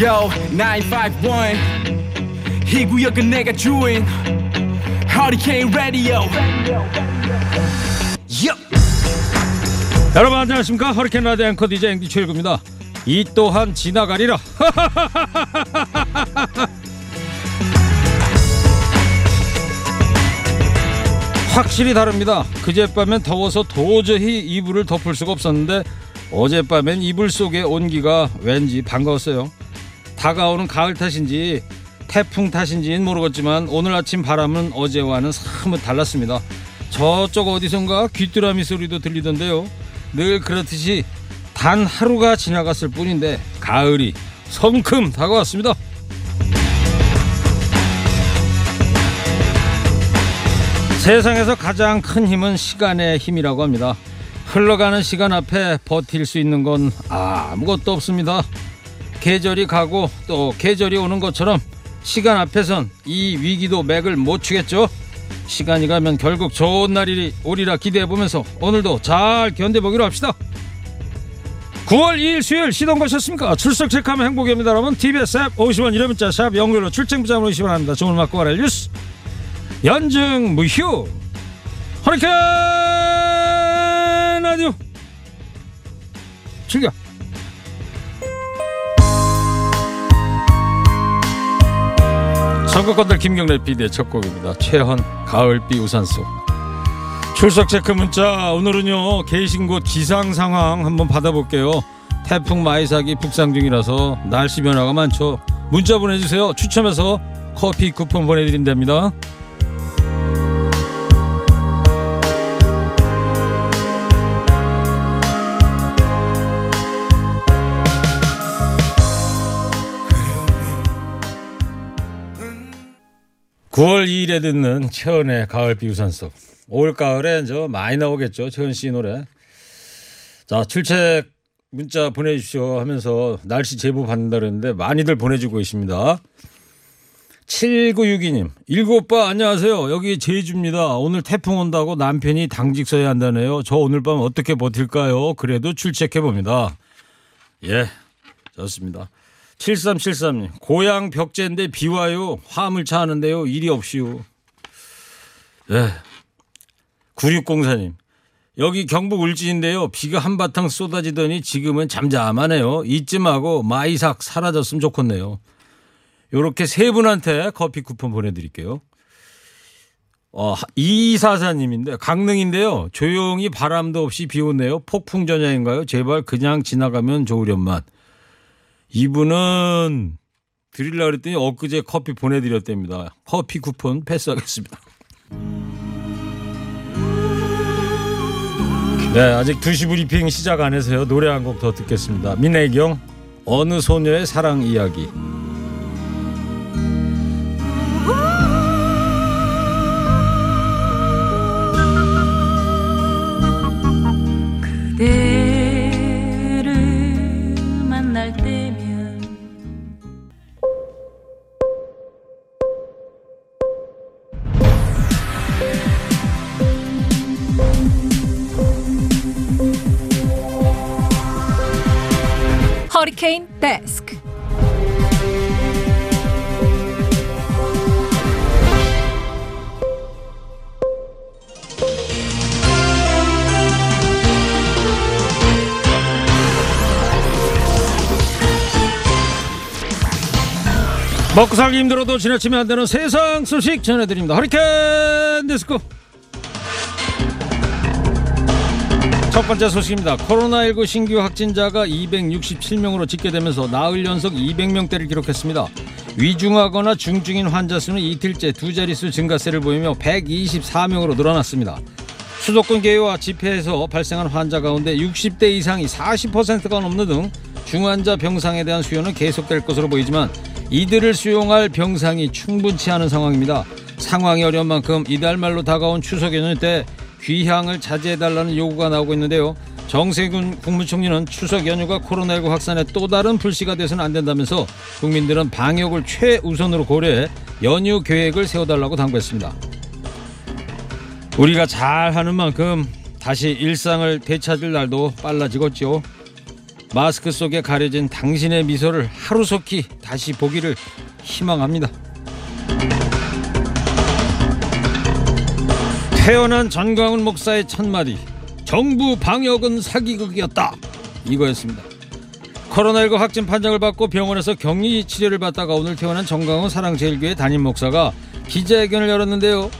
Yo 951 이 구역은 내가 주인. Radio. Yo. 여러분 안녕하십니까? 허리케인 라디오 앵커 DJ 앵디 최일구입니다. 이 또한 지나가리라. 확실히 다릅니다. 그젯밤엔 더워서 도저히 이불을 덮을 수가 없었는데 어젯밤엔 이불 속의 온기가 왠지 반가웠어요 다가오는 가을 탓인지 태풍 탓인지는 모르겠지만 오늘 아침 바람은 어제와는 사뭇 달랐습니다 저쪽 어디선가 귀뚜라미 소리도 들리던데요 늘 그렇듯이 단 하루가 지나갔을 뿐인데 가을이 성큼 다가왔습니다. 세상에서 가장 큰 힘은 시간의 힘이라고 합니다. 흘러가는 시간 앞에 버틸 수 있는 건 아무것도 없습니다. 계절이 가고 또 계절이 오는 것처럼 시간 앞에선 이 위기도 맥을 못 추겠죠. 시간이 가면 결국 좋은 날이 오리라 기대해 보면서 오늘도 잘 견뎌보기로 합시다. 9월 2일 수요일 시동 거셨습니까? 출석 체크하면 행복입니다. 여러분 TBS 앱 50원 이름 문자 샵 연결로 출첵 부장으로 시면 합니다. 종을 맞고 말할 뉴스. 연증 무휴. 허리케인 라디오. 즐겨 선거권들 김경래 PD의 첫 곡입니다. 최헌 가을비 우산 속. 출석 체크 문자 오늘은요 계신 곳 기상 상황 한번 받아볼게요. 태풍 마이삭이 북상 중이라서 날씨 변화가 많죠. 문자 보내주세요. 추첨해서 커피 쿠폰 보내드린답니다. 9월 2일에 듣는 최은의 가을 비우산 속. 올 가을에 저 많이 나오겠죠. 최은 씨 노래. 자, 출첵 문자 보내주십시오 하면서 날씨 제보 받는다 그랬는데 많이들 보내주고 있습니다. 7962님, 일곱빠 안녕하세요. 여기 제주입니다. 오늘 태풍 온다고 남편이 당직 서야 한다네요. 저 오늘 밤 어떻게 버틸까요? 그래도 출첵해봅니다. 예, 좋습니다. 7373님, 고향 벽제인데 비 와요. 화물차 하는데요. 일이 없이요. 예. 9604님, 여기 경북 울진인데요. 비가 한바탕 쏟아지더니 지금은 잠잠하네요. 이쯤하고 마이삭 사라졌으면 좋겠네요. 요렇게 세 분한테 커피 쿠폰 보내드릴게요. 어, 이사사님인데 강릉인데요. 조용히 바람도 없이 비 오네요. 폭풍 전야인가요? 제발 그냥 지나가면 좋으련만. 이분은 드릴라 그랬더니 엊그제 커피 보내드렸답니다. 커피 쿠폰 패스하겠습니다. 네, 아직 2시 브리핑 시작 안 해서요. 노래 한 곡 더 듣겠습니다. 민혜경, 어느 소녀의 사랑 이야기. 먹고 살기 힘들어도 지나치면 안 되는 세상 소식 전해드립니다. 허리케인 데스크. 첫 번째 소식입니다. 코로나19 신규 확진자가 267명으로 집계되면서 나흘 연속 200명대를 기록했습니다. 위중하거나 중증인 환자 수는 이틀째 두 자릿수 증가세를 보이며 124명으로 늘어났습니다. 수도권 개요와 집회에서 발생한 환자 가운데 60대 이상이 40%가 넘는 등 중환자 병상에 대한 수요는 계속될 것으로 보이지만 이들을 수용할 병상이 충분치 않은 상황입니다. 상황이 어려운 만큼 이달 말로 다가온 추석 연휴 때 귀향을 자제해달라는 요구가 나오고 있는데요. 정세균 국무총리는 추석 연휴가 코로나19 확산의 또 다른 불씨가 돼서는 안 된다면서 국민들은 방역을 최우선으로 고려해 연휴 계획을 세워달라고 당부했습니다. 우리가 잘하는 만큼 다시 일상을 되찾을 날도 빨라지겠죠. 마스크 속에 가려진 당신의 미소를 하루속히 다시 보기를 희망합니다. 태어난 전광훈 목사의 첫마디 정부 방역은 사기극이었다 이거였습니다. 코로나19 확진 판정을 받고 병원에서 격리 치료를 받다가 오늘 태어난 정광훈 사랑제일교회 담임 목사가 기자회견을 열었는데요.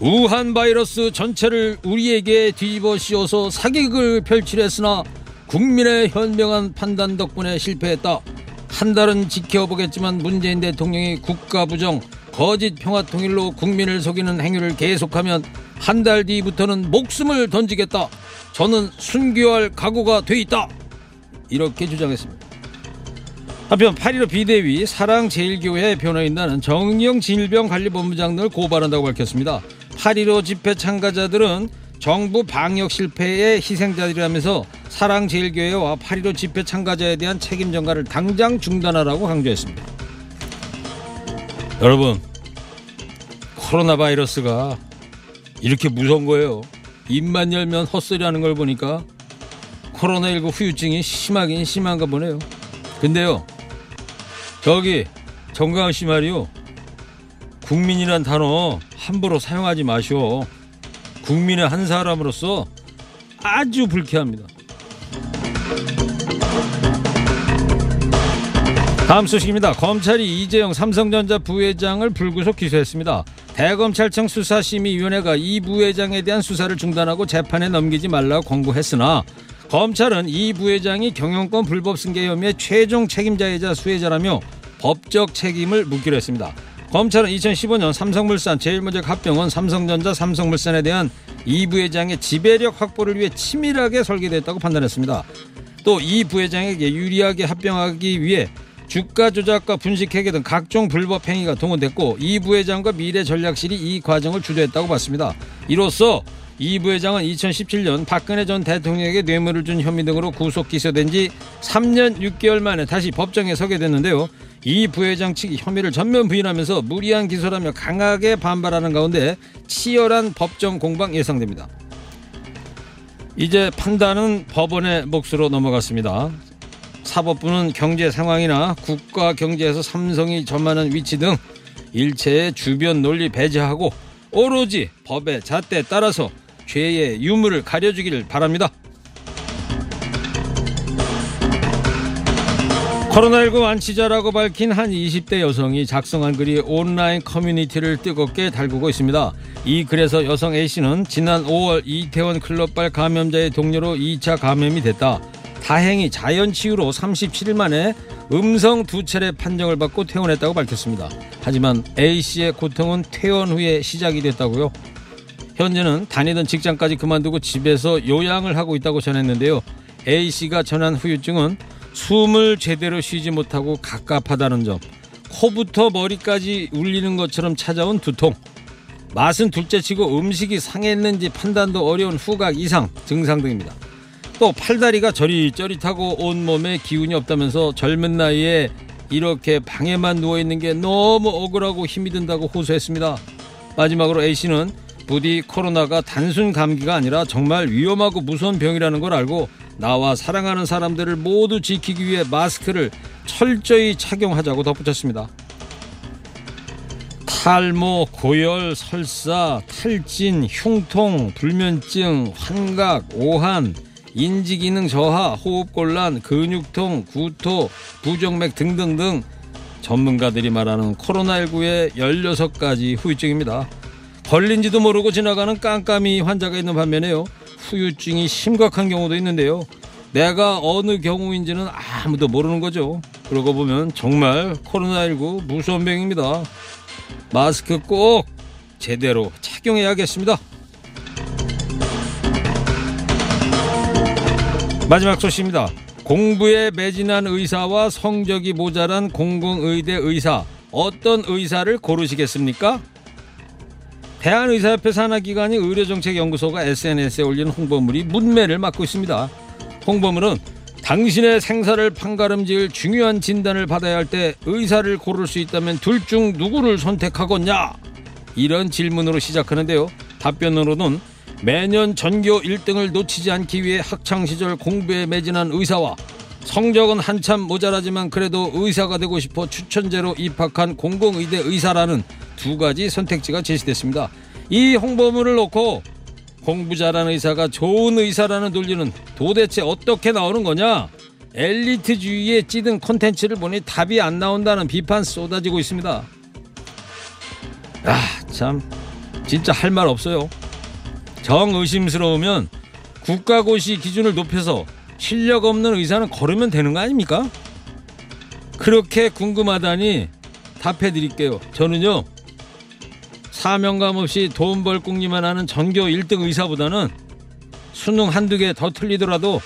우한 바이러스 전체를 우리에게 뒤집어 씌워서 사기극을 펼치려 했으나 국민의 현명한 판단 덕분에 실패했다. 한 달은 지켜보겠지만 문재인 대통령이 국가 부정, 거짓 평화 통일로 국민을 속이는 행위를 계속하면 한 달 뒤부터는 목숨을 던지겠다. 저는 순교할 각오가 돼 있다. 이렇게 주장했습니다. 한편 8.15 비대위 사랑제일교회 변호인단은 정영 질병관리본부장 을 고발한다고 밝혔습니다. 8.15 집회 참가자들은 정부 방역 실패의 희생자들이라면서 사랑제일교회와 8.15 집회 참가자에 대한 책임 전가를 당장 중단하라고 강조했습니다. 여러분, 코로나 바이러스가 이렇게 무서운 거예요. 입만 열면 헛소리 하는 걸 보니까 코로나19 후유증이 심하긴 심한가 보네요. 근데요, 저기 정강훈 씨 말이요. 국민이란 단어 함부로 사용하지 마시오. 국민의 한 사람으로서 아주 불쾌합니다. 다음 소식입니다. 검찰이 이재용 삼성전자 부회장을 불구속 기소했습니다. 대검찰청 수사심의위원회가 이 부회장에 대한 수사를 중단하고 재판에 넘기지 말라고 권고했으나 검찰은 이 부회장이 경영권 불법 승계 혐의의 최종 책임자이자 수혜자라며 법적 책임을 묻기로 했습니다. 검찰은 2015년 삼성물산 제일모직 합병은 삼성전자 삼성물산에 대한 이 부회장의 지배력 확보를 위해 치밀하게 설계됐다고 판단했습니다. 또 이 부회장에게 유리하게 합병하기 위해 주가 조작과 분식 회계 등 각종 불법 행위가 동원됐고 이 부회장과 미래 전략실이 이 과정을 주도했다고 봤습니다. 이로써 이 부회장은 2017년 박근혜 전 대통령에게 뇌물을 준 혐의 등으로 구속 기소된 지 3년 6개월 만에 다시 법정에 서게 됐는데요. 이 부회장 측이 혐의를 전면 부인하면서 무리한 기소라며 강하게 반발하는 가운데 치열한 법정 공방 예상됩니다. 이제 판단은 법원의 몫으로 넘어갔습니다. 사법부는 경제 상황이나 국가 경제에서 삼성이 점하는 위치 등 일체의 주변 논리 배제하고 오로지 법의 잣대에 따라서 죄의 유무를 가려주기를 바랍니다. 코로나19 완치자라고 밝힌 한 20대 여성이 작성한 글이 온라인 커뮤니티를 뜨겁게 달구고 있습니다. 이 글에서 여성 A씨는 지난 5월 이태원 클럽발 감염자의 동료로 2차 감염이 됐다. 다행히 자연치유로 37일 만에 음성 두 차례 판정을 받고 퇴원했다고 밝혔습니다. 하지만 A씨의 고통은 퇴원 후에 시작이 됐다고요. 현재는 다니던 직장까지 그만두고 집에서 요양을 하고 있다고 전했는데요. A씨가 전한 후유증은 숨을 제대로 쉬지 못하고 갑갑하다는 점, 코부터 머리까지 울리는 것처럼 찾아온 두통, 맛은 둘째치고 음식이 상했는지 판단도 어려운 후각 이상 증상 등입니다. 또 팔다리가 저릿저릿하고 온몸에 기운이 없다면서 젊은 나이에 이렇게 방에만 누워있는 게 너무 억울하고 힘이 든다고 호소했습니다. 마지막으로 A씨는 부디 코로나가 단순 감기가 아니라 정말 위험하고 무서운 병이라는 걸 알고 나와 사랑하는 사람들을 모두 지키기 위해 마스크를 철저히 착용하자고 덧붙였습니다. 탈모, 고열, 설사, 탈진, 흉통, 불면증, 환각, 오한, 인지기능 저하, 호흡곤란, 근육통, 구토, 부정맥 등등등 전문가들이 말하는 코로나19의 16가지 후유증입니다. 걸린지도 모르고 지나가는 깜깜이 환자가 있는 반면에요. 후유증이 심각한 경우도 있는데요. 내가 어느 경우인지는 아무도 모르는 거죠. 그러고 보면 정말 코로나19 무서운 병입니다. 마스크 꼭 제대로 착용해야겠습니다. 마지막 소식입니다. 공부에 매진한 의사와 성적이 모자란 공공의대 의사 어떤 의사를 고르시겠습니까? 대한의사협회 산하기관인 의료정책연구소가 SNS에 올린 홍보물이 문매를 맡고 있습니다. 홍보물은 당신의 생사를 판가름지을 중요한 진단을 받아야 할 때 의사를 고를 수 있다면 둘 중 누구를 선택하겠냐? 이런 질문으로 시작하는데요. 답변으로는 매년 전교 1등을 놓치지 않기 위해 학창시절 공부에 매진한 의사와 성적은 한참 모자라지만 그래도 의사가 되고 싶어 추천제로 입학한 공공의대 의사라는 두 가지 선택지가 제시됐습니다. 이 홍보물을 놓고 공부 잘하는 의사가 좋은 의사라는 논리는 도대체 어떻게 나오는 거냐? 엘리트주의에 찌든 콘텐츠를 보니 답이 안 나온다는 비판 쏟아지고 있습니다. 아, 참 진짜 할 말 없어요. 정 의심스러우면 국가고시 기준을 높여서 실력 없는 의사는 거르면 되는 거 아닙니까? 그렇게 궁금하다니 답해 드릴게요. 저는요. 사명감 없이 돈벌 궁리만 하는 전교 1등 의사보다는 수능 한두 개 더 틀리더라도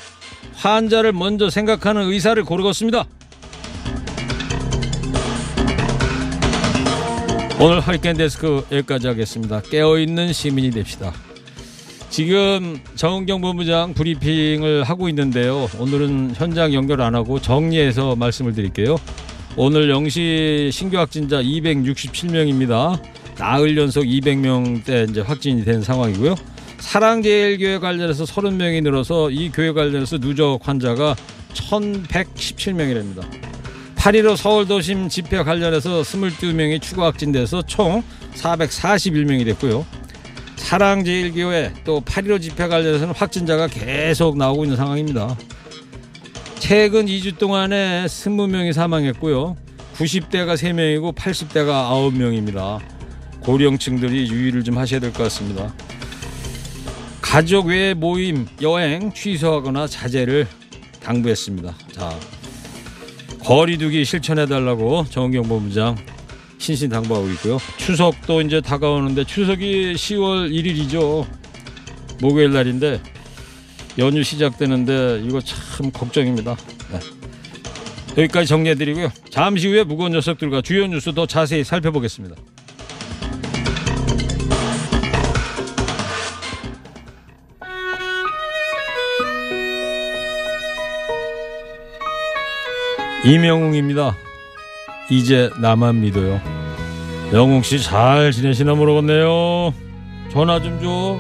환자를 먼저 생각하는 의사를 고르겠습니다. 오늘 허리케인 데스크 여기까지 하겠습니다. 깨어있는 시민이 됩시다. 지금 정은경 본부장 브리핑을 하고 있는데요. 오늘은 현장 연결 안 하고 정리해서 말씀을 드릴게요. 오늘 0시 신규 확진자 267명입니다. 나흘 연속 200명대 이제 확진이 된 상황이고요. 사랑제일교회 관련해서 30명이 늘어서 이 교회 관련해서 누적 환자가 1117명이랍니다. 8.15 서울도심 집회 관련해서 22명이 추가 확진돼서 총 441명이 됐고요. 사랑제일교회 또 8.15 집회 관련해서는 확진자가 계속 나오고 있는 상황입니다. 최근 2주 동안에 20명이 사망했고요. 90대가 3명이고 80대가 9명입니다. 고령층들이 유의를 좀 하셔야 될 것 같습니다. 가족 외 모임, 여행 취소하거나 자제를 당부했습니다. 자, 거리두기 실천해 달라고 정은경 본부장 신신 당부하고 있고요. 추석도 이제 다가오는데 추석이 10월 1일이죠. 목요일 날인데 연휴 시작되는데 이거 참 걱정입니다. 네. 여기까지 정리해드리고요. 잠시 후에 무거운 녀석들과 주요 뉴스 더 자세히 살펴보겠습니다. 이명웅입니다. 이제 나만 믿어요. 영웅 씨 잘 지내시나 모르겠네요. 전화 좀 줘.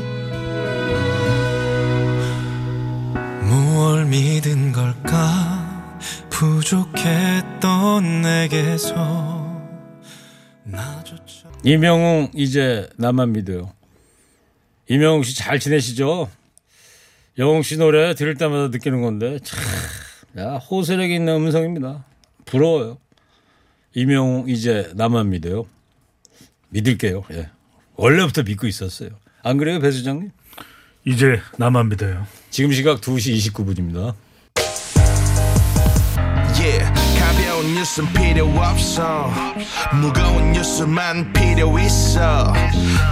무얼 믿은 걸까 부족했던 내게서 나조차 이명웅 이제 나만 믿어요. 이명웅 씨 잘 지내시죠? 영웅 씨 노래 들을 때마다 느끼는 건데 참, 야 호소력 있는 음성입니다. 부러워요. 이명웅 이제 나만 믿어요. 믿을게요. 예. 원래부터 믿고 있었어요. 안 그래요, 배 수장님? 이제 나만 믿어요. 지금 시각 2시 29분입니다. Yeah, 가벼운 뉴스는 필요 없어 무거운 뉴스만 필요 있어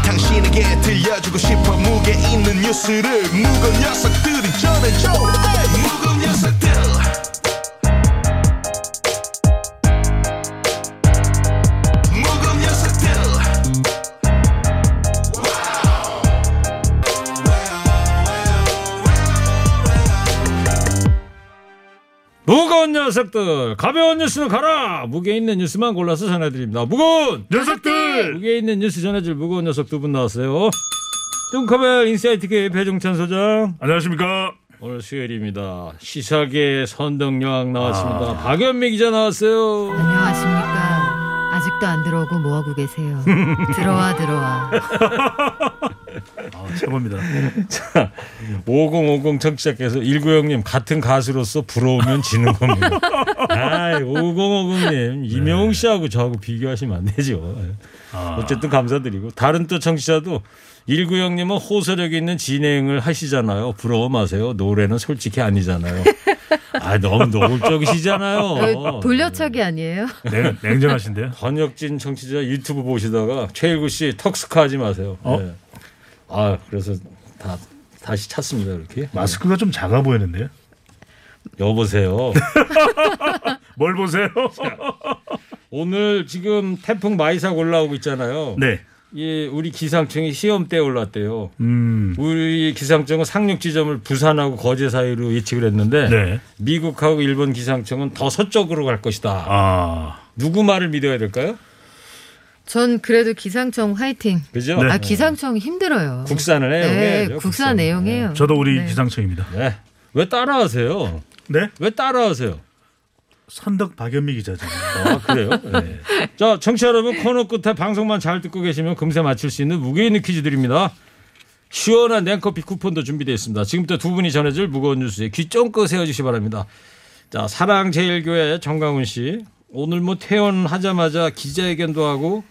당신에게 들려주고 싶어 무게 있는 뉴스를 무거운 녀석들이 전해줘 무거운 녀석들 무거운 녀석들 무거운 녀석들, 가벼운 뉴스는 가라. 무게 있는 뉴스만 골라서 전해드립니다. 무거운 녀석들! 무게 있는 뉴스 전해줄 무거운 녀석 두 분 나왔어요. 뚱커벨 인사이트계 배종찬 소장. 안녕하십니까? 오늘 수요일입니다. 시사계 선덕여왕 나왔습니다. 박연미 기자 나왔어요. 안녕하십니까. 아직도 안 들어오고 뭐 하고 계세요? 들어와 들어와. 아, 최고입니다. 5050 청취자께서 1구형님 같은 가수로서 부러우면 지는 겁니다. 아, 5050님 이명웅 씨하고 저하고 비교하시면 안 되죠. 어쨌든 감사드리고 다른 또 청취자도 1구형님은 호소력 있는 진행을 하시잖아요. 부러워 마세요. 노래는 솔직히 아니잖아요. 아, 너무 노골적이시잖아요. 어, 돌려차기 아니에요? 냉, 냉정하신데요? 권혁진 청취자 유튜브 보시다가 최일구 씨 턱스카 하지 마세요. 어? 네. 아 그래서 다 다시 찾습니다 이렇게. 마스크가 좀 작아 보이는데요? 여보세요. 뭘 보세요? 오늘 지금 태풍 마이삭 올라오고 있잖아요. 네. 예, 우리 기상청이 시험대에 올랐대요. 음. 우리 기상청은 상륙 지점을 부산하고 거제 사이로 예측을 했는데 네. 미국하고 일본 기상청은 더 서쪽으로 갈 것이다. 아. 누구 말을 믿어야 될까요? 전 그래도 기상청 화이팅. 그죠? 네. 아 기상청이 힘들어요. 국산을 네, 애용해야죠. 국산 애용해요. 저도 우리 네. 기상청입니다. 네. 왜 따라하세요? 네? 왜 따라하세요? 선덕 박연미 기자잖아요. 아 그래요? 네. 자 청취자 여러분 코너 끝에 방송만 잘 듣고 계시면 금세 맞힐 수 있는 무게 있는 퀴즈 드립니다. 시원한 냉커피 쿠폰도 준비되어 있습니다. 지금부터 두 분이 전해줄 무거운 뉴스에 귀 쫑긋 세워주시 기 바랍니다. 자 사랑제일교회 정강훈 씨 오늘 뭐 퇴원하자마자 기자회견도 하고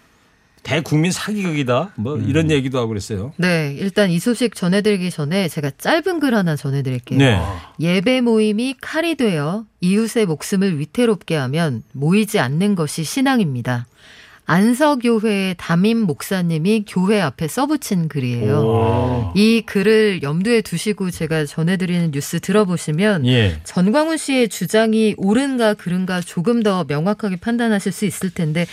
대국민 사기극이다 뭐 이런 얘기도 하고 그랬어요. 네, 일단 이 소식 전해드리기 전에 제가 짧은 글 하나 전해드릴게요. 네. 예배 모임이 칼이 되어 이웃의 목숨을 위태롭게 하면 모이지 않는 것이 신앙입니다. 안서교회의 담임 목사님이 교회 앞에 써붙인 글이에요. 이 글을 염두에 두시고 제가 전해드리는 뉴스 들어보시면 예. 전광훈 씨의 주장이 옳은가 그른가 조금 더 명확하게 판단하실 수 있을 텐데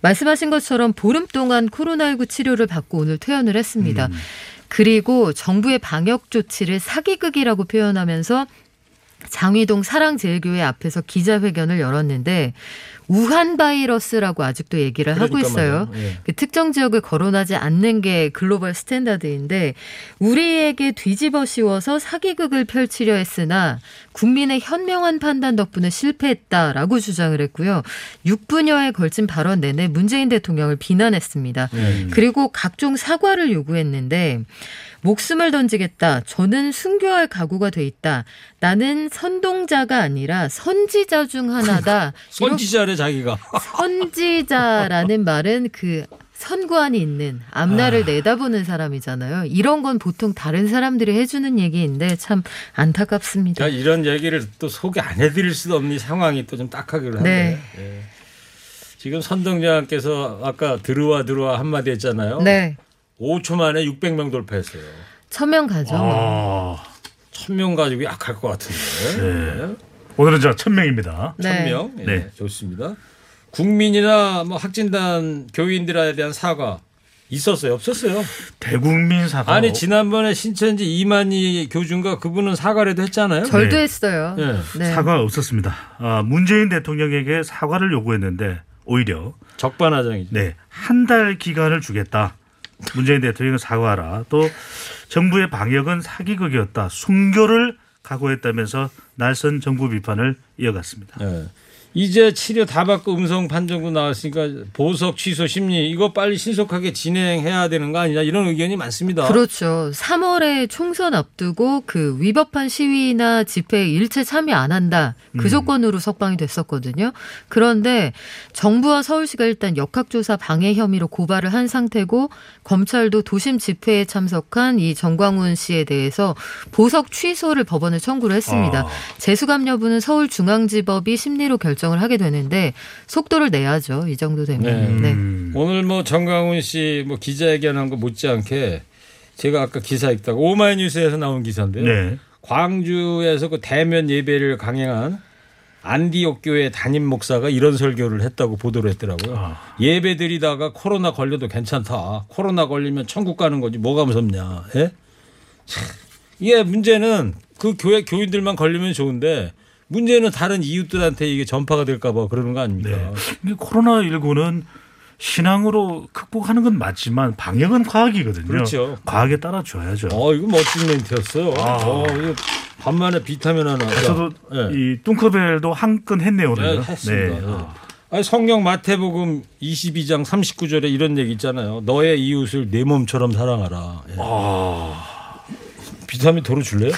말씀하신 것처럼 보름 동안 코로나19 치료를 받고 오늘 퇴원을 했습니다. 그리고 정부의 방역 조치를 사기극이라고 표현하면서 장위동 사랑제일교회 앞에서 기자회견을 열었는데 우한 바이러스라고 아직도 얘기를 하고 그러니까 있어요. 예. 그 특정 지역을 거론하지 않는 게 global standard인데 우리에게 뒤집어 씌워서 사기극을 펼치려 했으나 국민의 현명한 판단 덕분에 실패했다라고 주장을 했고요. 6분여에 걸친 발언 내내 문재인 대통령을 비난했습니다. 예. 그리고 각종 사과를 요구했는데 목숨을 던지겠다. 저는 순교할 각오가 돼 있다. 나는 선동자가 아니라 선지자 중 하나다. 선지자래 자기가. 선지자라는 말은 그 선구안이 있는 앞날을 내다보는 사람이잖아요. 이런 건 보통 다른 사람들이 해주는 얘기인데 참 안타깝습니다. 야, 이런 얘기를 또 소개 안 해드릴 수도 없는 상황이 또 좀 딱하기로 한데. 예. 지금 선동장께서 아까 들어와 들어와 한마디 했잖아요. 네. 5초 만에 600명 돌파했어요. 천명 가죠. 아, 1000명 가지고 약할 것 같은데. 네. 오늘은 저 천명입니다. 네. 1000명. 예, 네. 좋습니다. 국민이나 뭐 학진단 교인들에 대한 사과 있었어요? 없었어요? 대국민 사과. 아니 지난번에 신천지 이만희 교주인가 그분은 사과라도 했잖아요. 절도 네. 했어요. 네. 네. 사과 없었습니다. 아, 문재인 대통령에게 사과를 요구했는데 오히려 적반하장이죠. 네, 한 달 기간을 주겠다. 문재인 대통령은 사과하라. 또 정부의 방역은 사기극이었다. 순교를 각오했다면서 날선 정부 비판을 이어갔습니다. 예. 이제 치료 다 받고 음성 판정도 나왔으니까 보석 취소 심리 이거 빨리 신속하게 진행해야 되는 거 아니냐 이런 의견이 많습니다. 그렇죠. 3월에 총선 앞두고 그 위법한 시위나 집회에 일체 참여 안 한다. 그 음. 조건으로 석방이 됐었거든요. 그런데 정부와 서울시가 일단 역학조사 방해 혐의로 고발을 한 상태고 검찰도 도심 집회에 참석한 이 정광훈 씨에 대해서 보석 취소를 법원에 청구를 했습니다. 아. 재수감 여부는 서울중앙지법이 심리로 결 정을 하게 되는데 속도를 내야죠. 이 정도 되면. 네. 네. 음, 오늘 뭐 정강훈 씨 뭐 기자회견한 거 못지않게 제가 아까 기사 읽다가 오마이뉴스에서 나온 기사인데요. 네. 광주에서 그 대면 예배를 강행한 안디옥 교회 담임 목사가 이런 설교를 했다고 보도를 했더라고요. 아. 예배 드리다가 코로나 걸려도 괜찮다. 코로나 걸리면 천국 가는 거지 뭐가 무섭냐. 예? 참, 이게 문제는 그 교회 교인들만 걸리면 좋은데 문제는 다른 이웃들한테 이게 전파가 될까 봐 그러는 거 아닙니까? 네. 이게 코로나 19는 신앙으로 극복하는 건 맞지만 방역은 과학이거든요. 그렇죠. 과학에 따라 줘야죠. 어, 이거 멋진 멘트였어요. 아. 어, 이거 간만에 비타민 하나. 저도 예. 이 뚱커벨도 한건 했네요 오늘. 네, 했습니다. 네. 아. 아니, 성경 마태복음 22장 39절에 이런 얘기 있잖아요. 너의 이웃을 내 몸처럼 사랑하라. 예. 비타민 도로 줄래요?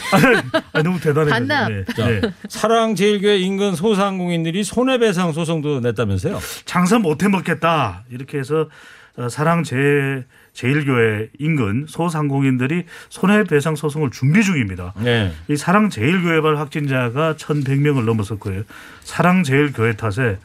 아, 너무 대단해요. 반납. 네. 자, 네. 사랑제일교회 인근 소상공인들이 손해배상 소송도 냈다면서요? 장사 못 해 먹겠다 이렇게 해서 어, 사랑 제 제일교회 인근 소상공인들이 손해배상 소송을 준비 중입니다. 네. 이 사랑 제일교회발 확진자가 1,100명을 넘어섰고요. 사랑 제일교회 탓에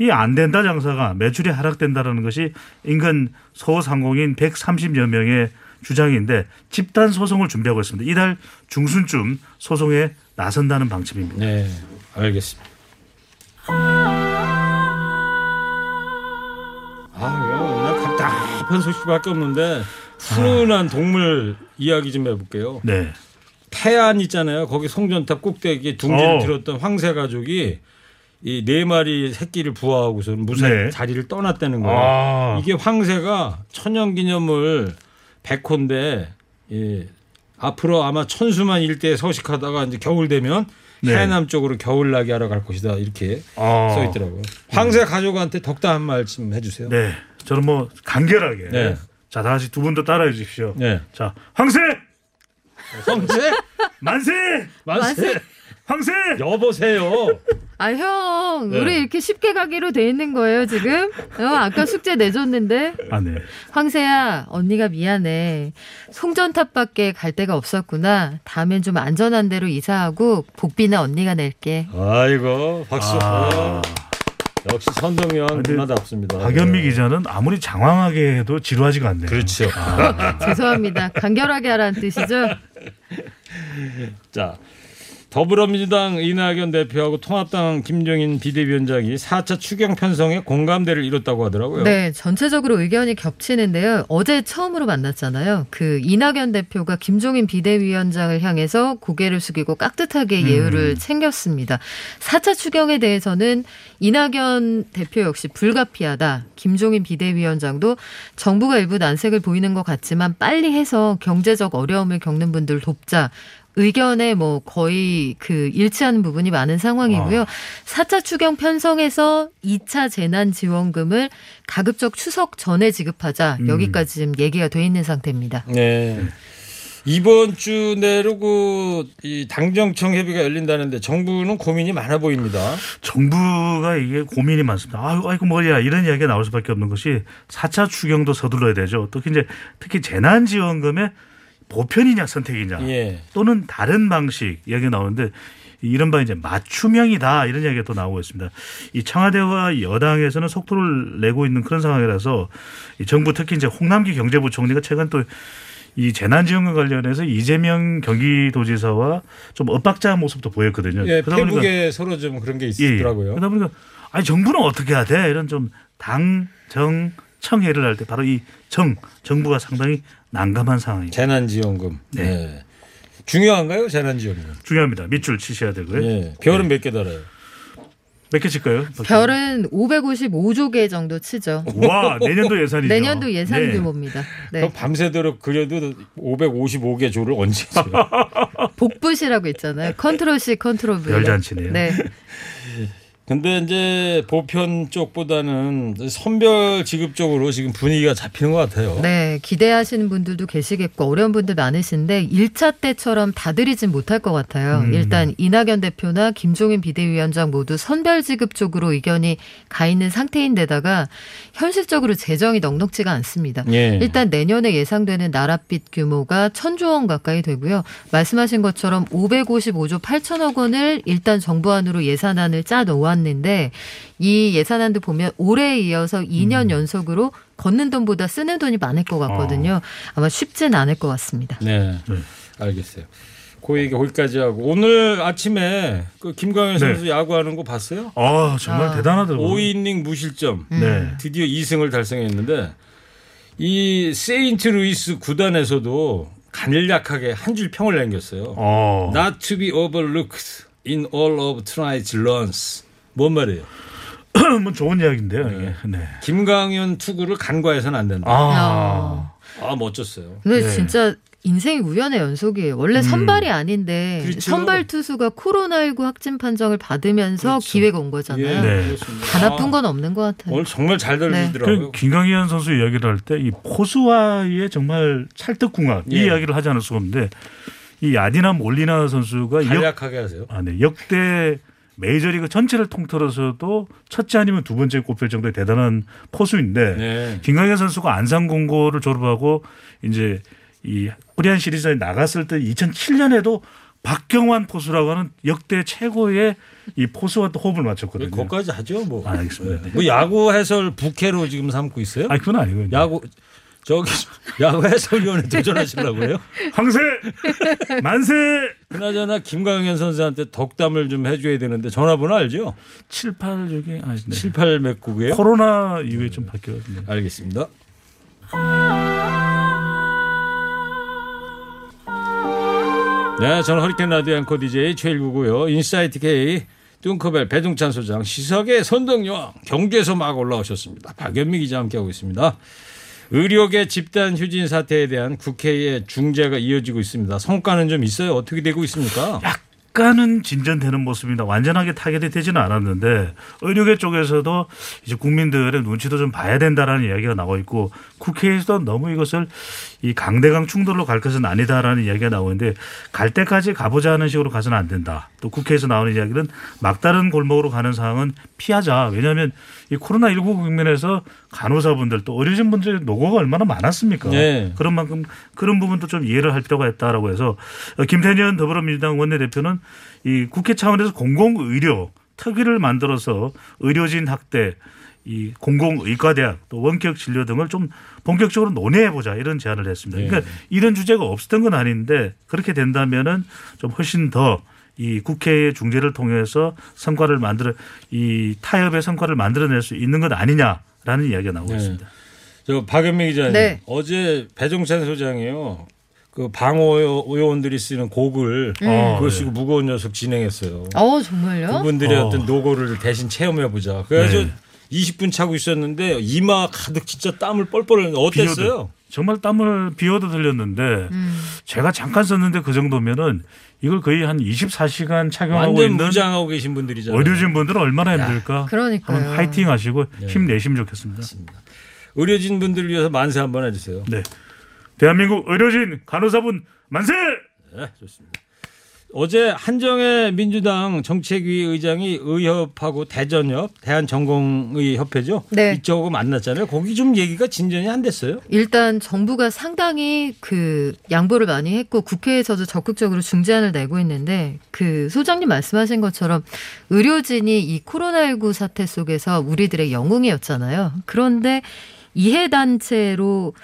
이 안 된다 장사가 매출이 하락된다라는 것이 인근 소상공인 130여 명의 주장인데 집단 소송을 준비하고 있습니다. 이달 중순쯤 소송에 나선다는 방침입니다. 네. 알겠습니다. 아, 이거 나 답답한 소식밖에 없는데 훈훈한 동물 이야기 좀 해볼게요. 네. 태안 있잖아요. 거기 송전탑 꼭대기에 둥지를 어. 들었던 황새 가족이 이 네 마리 새끼를 부화하고서 무사히 네. 자리를 떠났다는 거예요. 아. 이게 황새가 천연기념물 백호인데 예, 앞으로 아마 천수만 일대에 서식하다가 이제 겨울 되면 네. 해남 쪽으로 겨울나기 하러 갈 것이다 이렇게 어. 써 있더라고요. 황새 가족한테 덕담 한 말씀 해주세요. 네. 저는 뭐 간결하게. 네. 자, 다 같이 두 분도 따라해 주십시오. 네. 자, 황새! 황새 만세! 만세 황새! 여보세요. 아, 형, 네. 우리 이렇게 쉽게 가기로 돼 있는 거예요, 지금? 어, 아까 숙제 내줬는데. 아, 네. 황새야, 언니가 미안해. 송전탑밖에 갈 데가 없었구나. 다음엔 좀 안전한 데로 이사하고 복비는 언니가 낼게. 아이고 박수. 아. 역시 선동면 근데 누나답습니다. 박연미 네. 기자는 아무리 장황하게 해도 지루하지가 않네요. 그렇죠. 죄송합니다. 간결하게 하라는 뜻이죠? 자 더불어민주당 이낙연 대표하고 통합당 김종인 비대위원장이 4차 추경 편성에 공감대를 이뤘다고 하더라고요. 네, 전체적으로 의견이 겹치는데요. 어제 처음으로 만났잖아요. 그 이낙연 대표가 김종인 비대위원장을 향해서 고개를 숙이고 깍듯하게 예우를 챙겼습니다. 4차 추경에 대해서는 이낙연 대표 역시 불가피하다. 김종인 비대위원장도 정부가 일부 난색을 보이는 것 같지만 빨리 해서 경제적 어려움을 겪는 분들 돕자. 의견에 뭐 거의 그 일치하는 부분이 많은 상황이고요. 4차 추경 편성에서 2차 재난 지원금을 가급적 추석 전에 지급하자. 여기까지 지금 얘기가 돼 있는 상태입니다. 네. 이번 주 내로 그이 당정청 협의가 열린다는데 정부는 고민이 많아 보입니다. 정부가 이게 고민이 많습니다. 아이고, 아이고 뭐야 이런 이야기가 나올 수밖에 없는 것이 4차 추경도 서둘러야 되죠. 특히 이제 특히 재난 지원금의 보편이냐 선택이냐 예. 또는 다른 방식 이야기가 나오는데 이른바 이제 맞춤형이다 이런 이야기가 또 나오고 있습니다. 이 청와대와 여당에서는 속도를 내고 있는 그런 상황이라서 이 정부 특히 이제 홍남기 경제부총리가 최근 또 이 재난지원금 관련해서 이재명 경기도지사와 좀 엇박자한 모습도 보였거든요. 예, 그러다 보니까 서로 좀 그런 게 예, 예. 있더라고요. 그러다 보니까 아니 정부는 어떻게 해야 돼? 이런 좀 당, 정, 청회를 할 때 바로 이 정, 정부가 상당히 난감한 상황입니다. 재난지원금. 네. 네. 중요한가요? 재난지원금. 중요합니다. 밑줄 치셔야 되고요. 예. 별은 몇 개 달아요? 몇 개 칠까요? 별은 555조 개 정도 치죠. 와 내년도 예산이죠. 내년도 예산 네. 규모입니다. 네. 그럼 밤새도록 그려도 555개 조를 언제 줘요? 복붙이라고 있잖아요. control C, control V. 별잔치네요. 네. 근데 이제 보편 쪽보다는 선별 지급 쪽으로 지금 분위기가 잡히는 것 같아요. 네, 기대하시는 분들도 계시겠고 어려운 분들 많으신데 1차 때처럼 다 드리진 못할 것 같아요. 음. 일단 이낙연 대표나 김종인 비대위원장 모두 선별 지급 쪽으로 의견이 가 있는 상태인데다가 현실적으로 재정이 넉넉지가 않습니다. 예. 일단 내년에 예상되는 나랏빚 규모가 천조 원 가까이 되고요. 말씀하신 것처럼 555조 8천억 원을 일단 정부 안으로 예산안을 짜 놓았는데 이 예산안도 보면 올해에 이어서 2년 연속으로 걷는 돈보다 쓰는 돈이 많을 것 같거든요. 아마 쉽진 않을 것 같습니다. 네. 네. 알겠어요. 그 얘기 거기까지 하고 오늘 아침에 그 김광현 네. 선수 야구하는 거 봤어요? 아 정말 아. 대단하더라고요. 5이닝 무실점. 네. 드디어 2승을 달성했는데 이 세인트 루이스 구단에서도 간략하게 한 줄 평을 남겼어요. 어. Not to be overlooked in all of tonight's runs. 뭔 말이에요? 뭐 좋은 이야기인데요. 이게. 네. 김광현 투구를 간과해서는 안 된다. 아. 아 멋졌어요. 근데 네. 진짜 인생이 우연의 연속이에요. 원래 선발이 아닌데 그렇죠. 선발 투수가 코로나19 확진 판정을 받으면서 그렇죠. 기회가 온 거잖아요. 예, 네. 아픈 아, 건 없는 것 같아요. 오늘 정말 잘그 던지더라고요. 김강현 선수 이야기를 할 때 이 포수와의 정말 찰떡궁합 이 예. 이야기를 하지 않을 수가 없는데 이 아디나 몰리나 선수가 역, 간략하게 하세요. 아, 네. 역대 메이저리그 전체를 통틀어서도 첫째 아니면 두 번째 꼽힐 정도의 대단한 포수인데 네. 김강현 선수가 안산공고를 졸업하고 이제 이 코리안 시리즈에 나갔을 때 2007년에도 박경환 포수라고 하는 역대 최고의 이 포수와 또 호흡을 맞췄거든요. 거기까지 하죠. 뭐. 아, 알겠습니다. 네. 뭐 야구 해설 부캐로 지금 삼고 있어요? 아니 그건 아니고요. 야구 저기 야구 해설위원회 도전하시려고요? 황새 만세 그나저나 김광현 선수한테 덕담을 좀 해줘야 되는데 전화번호 알죠? 78 저기 아, 네. 78 맥국이에요. 코로나 이후에 좀 바뀌었네요. 알겠습니다. 네, 저는 허리케인 라디오 앵커 DJ 최일구고요. 인사이트 K 뚱커벨 배동찬 소장 시석의 선동여왕 경주에서 막 올라오셨습니다. 박연미 기자 함께하고 있습니다. 의료계 집단 휴진 사태에 대한 국회의 중재가 이어지고 있습니다. 성과는 좀 있어요? 어떻게 되고 있습니까? 약간은 진전되는 모습입니다. 완전하게 타결이 되지는 않았는데 의료계 쪽에서도 이제 국민들의 눈치도 좀 봐야 된다라는 이야기가 나오고 있고 국회에서도 너무 이것을 이 강대강 충돌로 갈 것은 아니다라는 이야기가 나오는데 갈 때까지 가보자는 식으로 가서는 안 된다. 또 국회에서 나오는 이야기는 막다른 골목으로 가는 상황은 피하자. 왜냐하면 이 코로나 19 국면에서 간호사분들 또 의료진 분들의 노고가 얼마나 많았습니까? 네. 그런 만큼 그런 부분도 좀 이해를 할 필요가 있다라고 해서 어, 김태년 더불어민주당 원내대표는 이 국회 차원에서 공공 의료 특위를 만들어서 의료진 학대 이 공공의과대학 또 원격 진료 등을 좀 본격적으로 논의해 보자 이런 제안을 했습니다. 네. 그러니까 이런 주제가 없었던 건 아닌데 그렇게 된다면은 좀 훨씬 더 이 국회의 중재를 통해서 성과를 만들어 이 타협의 성과를 만들어낼 수 있는 것 아니냐라는 이야기가 나오고 네. 있습니다. 저 박연미 기자님 네. 어제 배종찬 소장이요. 그 방호 의원들이 쓰는 곡을 어, 그거 네. 쓰고 무거운 녀석 진행했어요. 어 정말요? 그분들의 어. 어. 떤 노고를 대신 체험해 보자. 그래서 네. 20분 차고 있었는데 이마 가득 진짜 땀을 뻘뻘 흘렸는데 어땠어요? 비오도. 정말 땀을 비워도 들렸는데 음. 제가 잠깐 썼는데 그 정도면은 이걸 거의 한 24시간 착용하고 완전 있는 무장하고 계신 분들이잖아요. 의료진 분들은 얼마나 힘들까. 그러니까요. 한번 화이팅 하시고 네. 힘내시면 좋겠습니다. 의료진 분들을 위해서 만세 한번 해주세요. 네. 대한민국 의료진 간호사분 만세! 네, 좋습니다. 어제 한정혜 민주당 정책위 의장이 의협하고 대전협 대한전공의 협회죠. 네. 이쪽하고 만났잖아요. 거기 좀 얘기가 진전이 안 됐어요. 일단 정부가 상당히 그 양보를 많이 했고 국회에서도 적극적으로 중재안을 내고 있는데 그 소장님 말씀하신 것처럼 의료진이 이 코로나19 사태 속에서 우리들의 영웅이었잖아요. 그런데 이해 단체로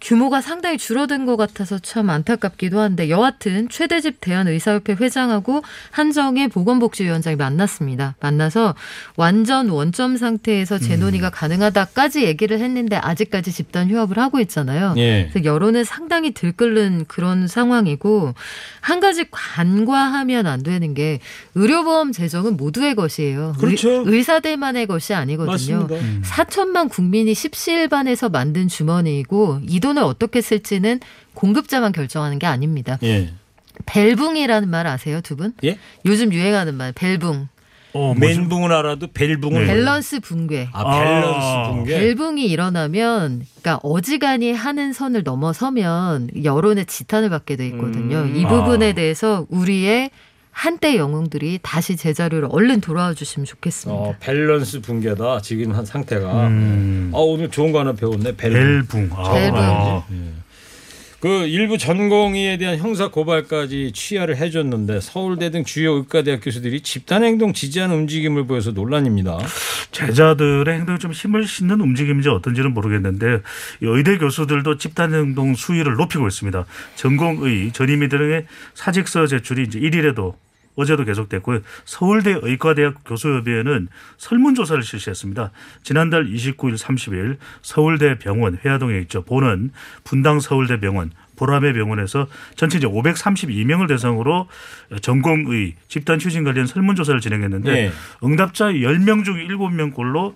규모가 상당히 줄어든 것 같아서 참 안타깝기도 한데 여하튼 최대집 대한의사협회 회장하고 한정혜 보건복지위원장이 만났습니다. 만나서 완전 원점 상태에서 재논의가 가능하다까지 얘기를 했는데 아직까지 집단 휴업을 하고 있잖아요. 예. 그래서 여론은 상당히 들끓는 그런 상황이고 한 가지 간과하면 안 되는 게 의료보험 재정은 모두의 것이에요. 그렇죠. 의, 사들만의 것이 아니거든요. 맞습니다. 4천만 국민이 십시일반해서 만든 주머니이고 이 돈을 어떻게 쓸지는 공급자만 결정하는 게 아닙니다. 예. 밸붕이라는 말 아세요, 두 분? 예? 요즘 유행하는 말, 밸붕. 어? 멘붕은 알아도 밸붕은 네. 밸런스 붕괴. 아 밸런스 아. 붕괴. 밸붕이 일어나면 그러니까 어지간히 하는 선을 넘어서면 여론의 지탄을 받게 돼 있거든요. 음. 이 부분에 아. 대해서 우리의 한때 영웅들이 다시 제자리로 얼른 돌아와 주시면 좋겠습니다. 어, 밸런스 붕괴다 지금 한 상태가. 음, 아 오늘 좋은 거 하나 배웠네. 벨붕. 벨붕. 아, 벨붕. 아. 그 일부 전공의에 대한 형사 고발까지 취하를 해줬는데 서울대 등 주요 의과대학 교수들이 집단 행동 지지하는 움직임을 보여서 논란입니다. 제자들의 행동에 좀 힘을 싣는 움직임인지 어떤지는 모르겠는데 이 의대 교수들도 집단 행동 수위를 높이고 있습니다. 전공의 전임의 등의 사직서 제출이 이제 1일에도 어제도 계속됐고요. 서울대 의과대학 교수협의회는 설문조사를 실시했습니다. 지난달 29일, 30일 서울대 병원 회화동에 있죠. 보는 분당 서울대 병원 보라매 병원에서 전체 이제 532명을 대상으로 전공의 집단 휴진 관련 설문조사를 진행했는데 네. 응답자 10명 중 7명꼴로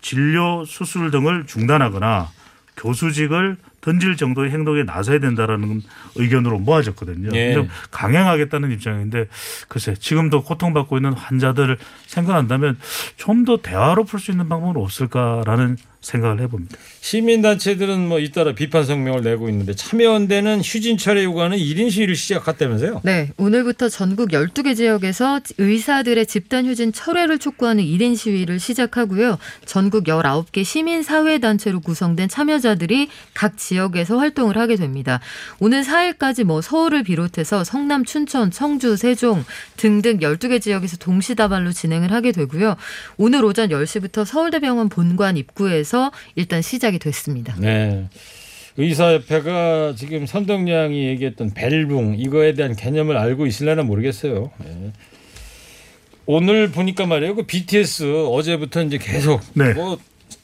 진료 수술 등을 중단하거나 교수직을 던질 정도의 행동에 나서야 된다라는 의견으로 모아졌거든요. 예. 좀 강행하겠다는 입장인데 글쎄 지금도 고통받고 있는 환자들을 생각한다면 좀 더 대화로 풀 수 있는 방법은 없을까라는 생각을 해봅니다. 시민단체들은 뭐 잇따라 비판 성명을 내고 있는데 참여연대는 휴진철에 요구하는 1인 시위를 시작했다면서요? 네, 오늘부터 전국 12개 지역에서 의사들의 집단 휴진 철회를 촉구하는 1인 시위를 시작하고요. 전국 19개 시민사회단체로 구성된 참여자들이 각 지역에서 활동을 하게 됩니다. 오늘 4일까지 뭐 서울을 비롯해서 성남, 춘천, 청주, 세종 등등 12개 지역에서 동시다발로 진행을 하게 되고요. 오늘 오전 10시부터 서울대병원 본관 입구에서 일단 시작이 됐습니다. 네. 의사협회가 지금 선덕량이 얘기했던 벨붕 이거에 대한 개념을 알고 있을려나 모르겠어요. 네. 오늘 보니까 말이에요. 그 BTS 어제부터 이제 계속 네. 뭐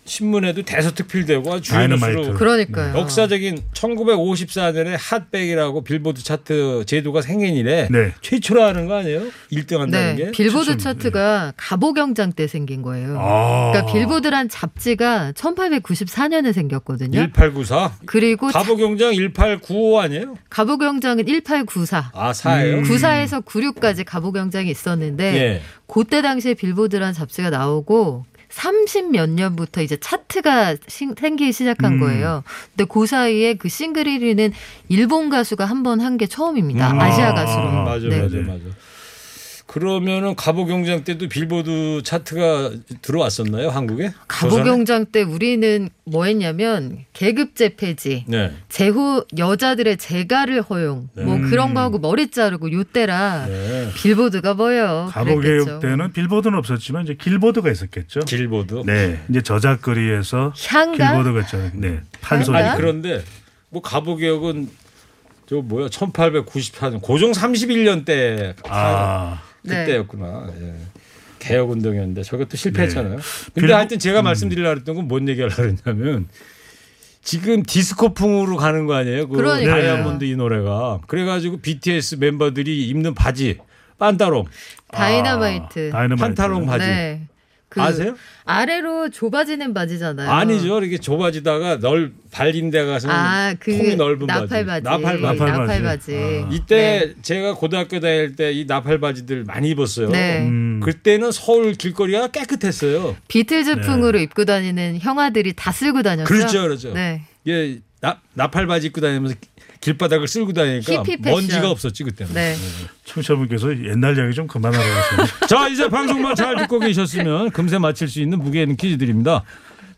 신문에도 대서특필되고 아주 다이너마이트. 주요뉴스로 그러니까요. 역사적인 1954년에 핫백이라고 빌보드 차트 제도가 생긴 이래 네. 최초로 하는 거 아니에요? 1등 한다는 네, 게. 빌보드 차트가 가보 경장 때 생긴 거예요. 아. 그러니까 빌보드란 잡지가 1894년에 생겼거든요. 1894. 그리고 가보 경장 1895 아니에요? 가보 경장은 1894. 아, 4예요? 음. 94에서 96까지 가보 경장이 있었는데 예. 그때 당시에 빌보드란 잡지가 나오고 30 몇 년부터 이제 차트가 신- 생기기 시작한 음. 거예요. 근데 그 사이에 그 싱글 1위는 일본 가수가 한 번 한 게 처음입니다. 음. 아시아 아, 가수로. 맞아, 네. 맞아, 맞아. 그러면은 가보 경장 때도 빌보드 차트가 들어왔었나요, 한국에? 가보 경장 때 우리는 뭐 했냐면 계급제 폐지, 네. 제후 여자들의 재가를 허용, 뭐 음. 그런 거 하고 머리 자르고 요때라 네. 빌보드가 뭐예요. 가보개혁 때는 빌보드는 없었지만 이제 길보드가 있었겠죠. 길보드. 네, 이제 저작거리에서 향가 길보드가 있잖아요. 네, 판소리. 아니 그런데 뭐 가보 개혁은 저 뭐야 1894년 고종 31년 때 아, 네. 그때였구나. 예. 개혁 운동이었는데 저것도 실패했잖아요. 근데 빌보- 하여튼 제가 말씀드리려고 했던 건 뭔 얘기하려고 했냐면 지금 디스코풍으로 가는 거 아니에요? 그 그러니까요. 다이아몬드 이 노래가. 그래가지고 BTS 멤버들이 입는 바지 빤따롱 다이너마이트. 아, 다이너마이트. 판타롱 바지 네. 그 아세요? 아래로 좁아지는 바지잖아요. 아니죠. 이렇게 좁아지다가 널 발린 데 가서는 아, 그 통이 넓은 나팔 바지. 바지. 나팔 바지. 나팔 나팔 바지. 바지. 아. 이때 제가 고등학교 다닐 때 이 나팔 바지들 많이 입었어요. 네. 음, 그때는 서울 길거리가 깨끗했어요. 비틀즈풍으로 입고 다니는 형아들이 다 쓸고 다녔죠. 그렇죠, 그렇죠. 네. 예, 나, 나팔 바지 입고 다니면서 길바닥을 쓸고 다니니까. 먼지가 없었지 그때는. 네. 청취자분께서 옛날 이야기 좀 그만하라고 하시네요. 자 이제 방송만 잘 듣고 계셨으면 금세 맞힐 수 있는 무게 있는 퀴즈 드립니다.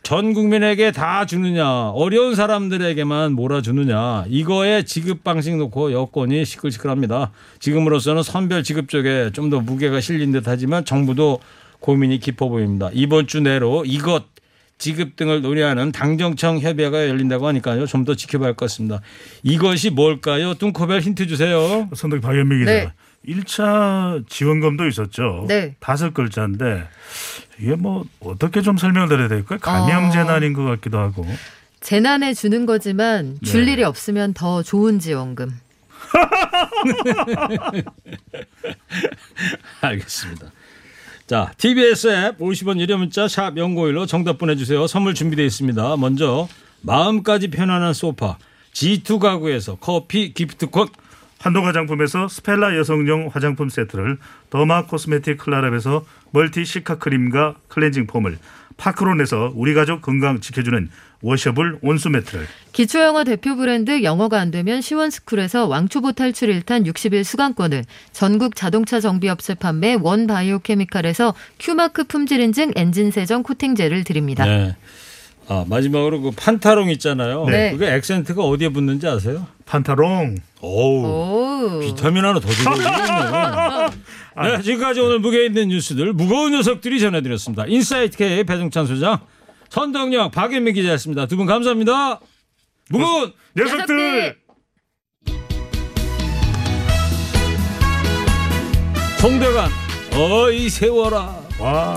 전 국민에게 다 주느냐 어려운 사람들에게만 몰아주느냐 이거에 지급 방식 놓고 여건이 시끌시끌합니다. 지금으로서는 선별 지급 쪽에 좀 더 무게가 실린 듯하지만 정부도 고민이 깊어 보입니다. 이번 주 내로 이것 지급 등을 논의하는 당정청 협의회가 열린다고 하니까요. 좀 더 지켜봐야 할 것 같습니다. 이것이 뭘까요? 뚱코벨 힌트 주세요. 선덕 박연미 기자. 네. 1차 지원금도 있었죠. 네. 다섯 글자인데 이게 뭐 어떻게 좀 설명을 드려야 될까요? 감염 재난인 것 같기도 하고. 재난에 주는 거지만 줄 네. 일이 없으면 더 좋은 지원금. 알겠습니다. 자, TBS 앱 50원 유료 문자 샵 연고일로 정답 보내주세요. 선물 준비되어 있습니다. 먼저 마음까지 편안한 소파 G2 가구에서 커피 기프티콘 한도 화장품에서 스펠라 여성용 화장품 세트를 derma cosmetic 클라랩에서 multi cica 크림과 cleansing foam을 파크론에서 우리 가족 건강 지켜주는 washable 온수 매트를 기초영어 대표 브랜드 영어가 안 되면 시원스쿨에서 왕초보 탈출 1탄 60일 수강권을 전국 자동차 정비업체 판매 원바이오 케미칼에서 Q마크 품질 인증 엔진 세정 코팅제를 드립니다. 네. 아, 마지막으로 그 판타롱 있잖아요. 네. 그게 액센트가 어디에 붙는지 아세요? 판타롱 오우. 오. 비타민 하나 더 들어오겠네. 네, 지금까지 오늘 무게 있는 뉴스들 무거운 녀석들이 전해드렸습니다. 인사이트 K 배종찬 소장, 선덕여왕 박연미 기자였습니다. 두 분 감사합니다. 무거운 녀석들 송대관 어이 세워라. 와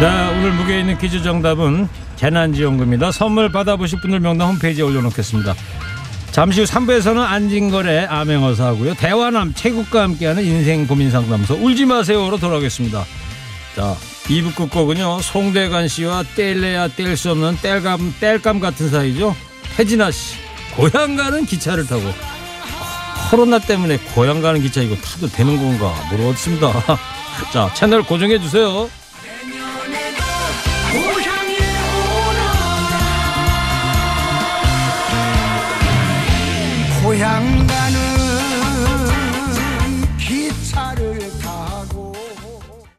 네, 오늘 무게 있는 퀴즈 정답은 재난지원금입니다. 선물 받아보실 분들 명단 홈페이지에 올려놓겠습니다. 잠시 후 3부에서는 안진걸의 암행어사 하고요. 대화남 최국과 함께하는 인생 고민 상담소 울지 마세요로 돌아오겠습니다. 자, 2부 끝곡은요. 송대관 씨와 뗄래야 뗄 수 없는 뗄감, 뗄감 같은 사이죠. 태진아 씨. 고향 가는 기차를 타고 코로나 때문에 고향 가는 기차 이거 타도 되는 건가 모르겠습니다. 자, 채널 고정해 주세요. ยัง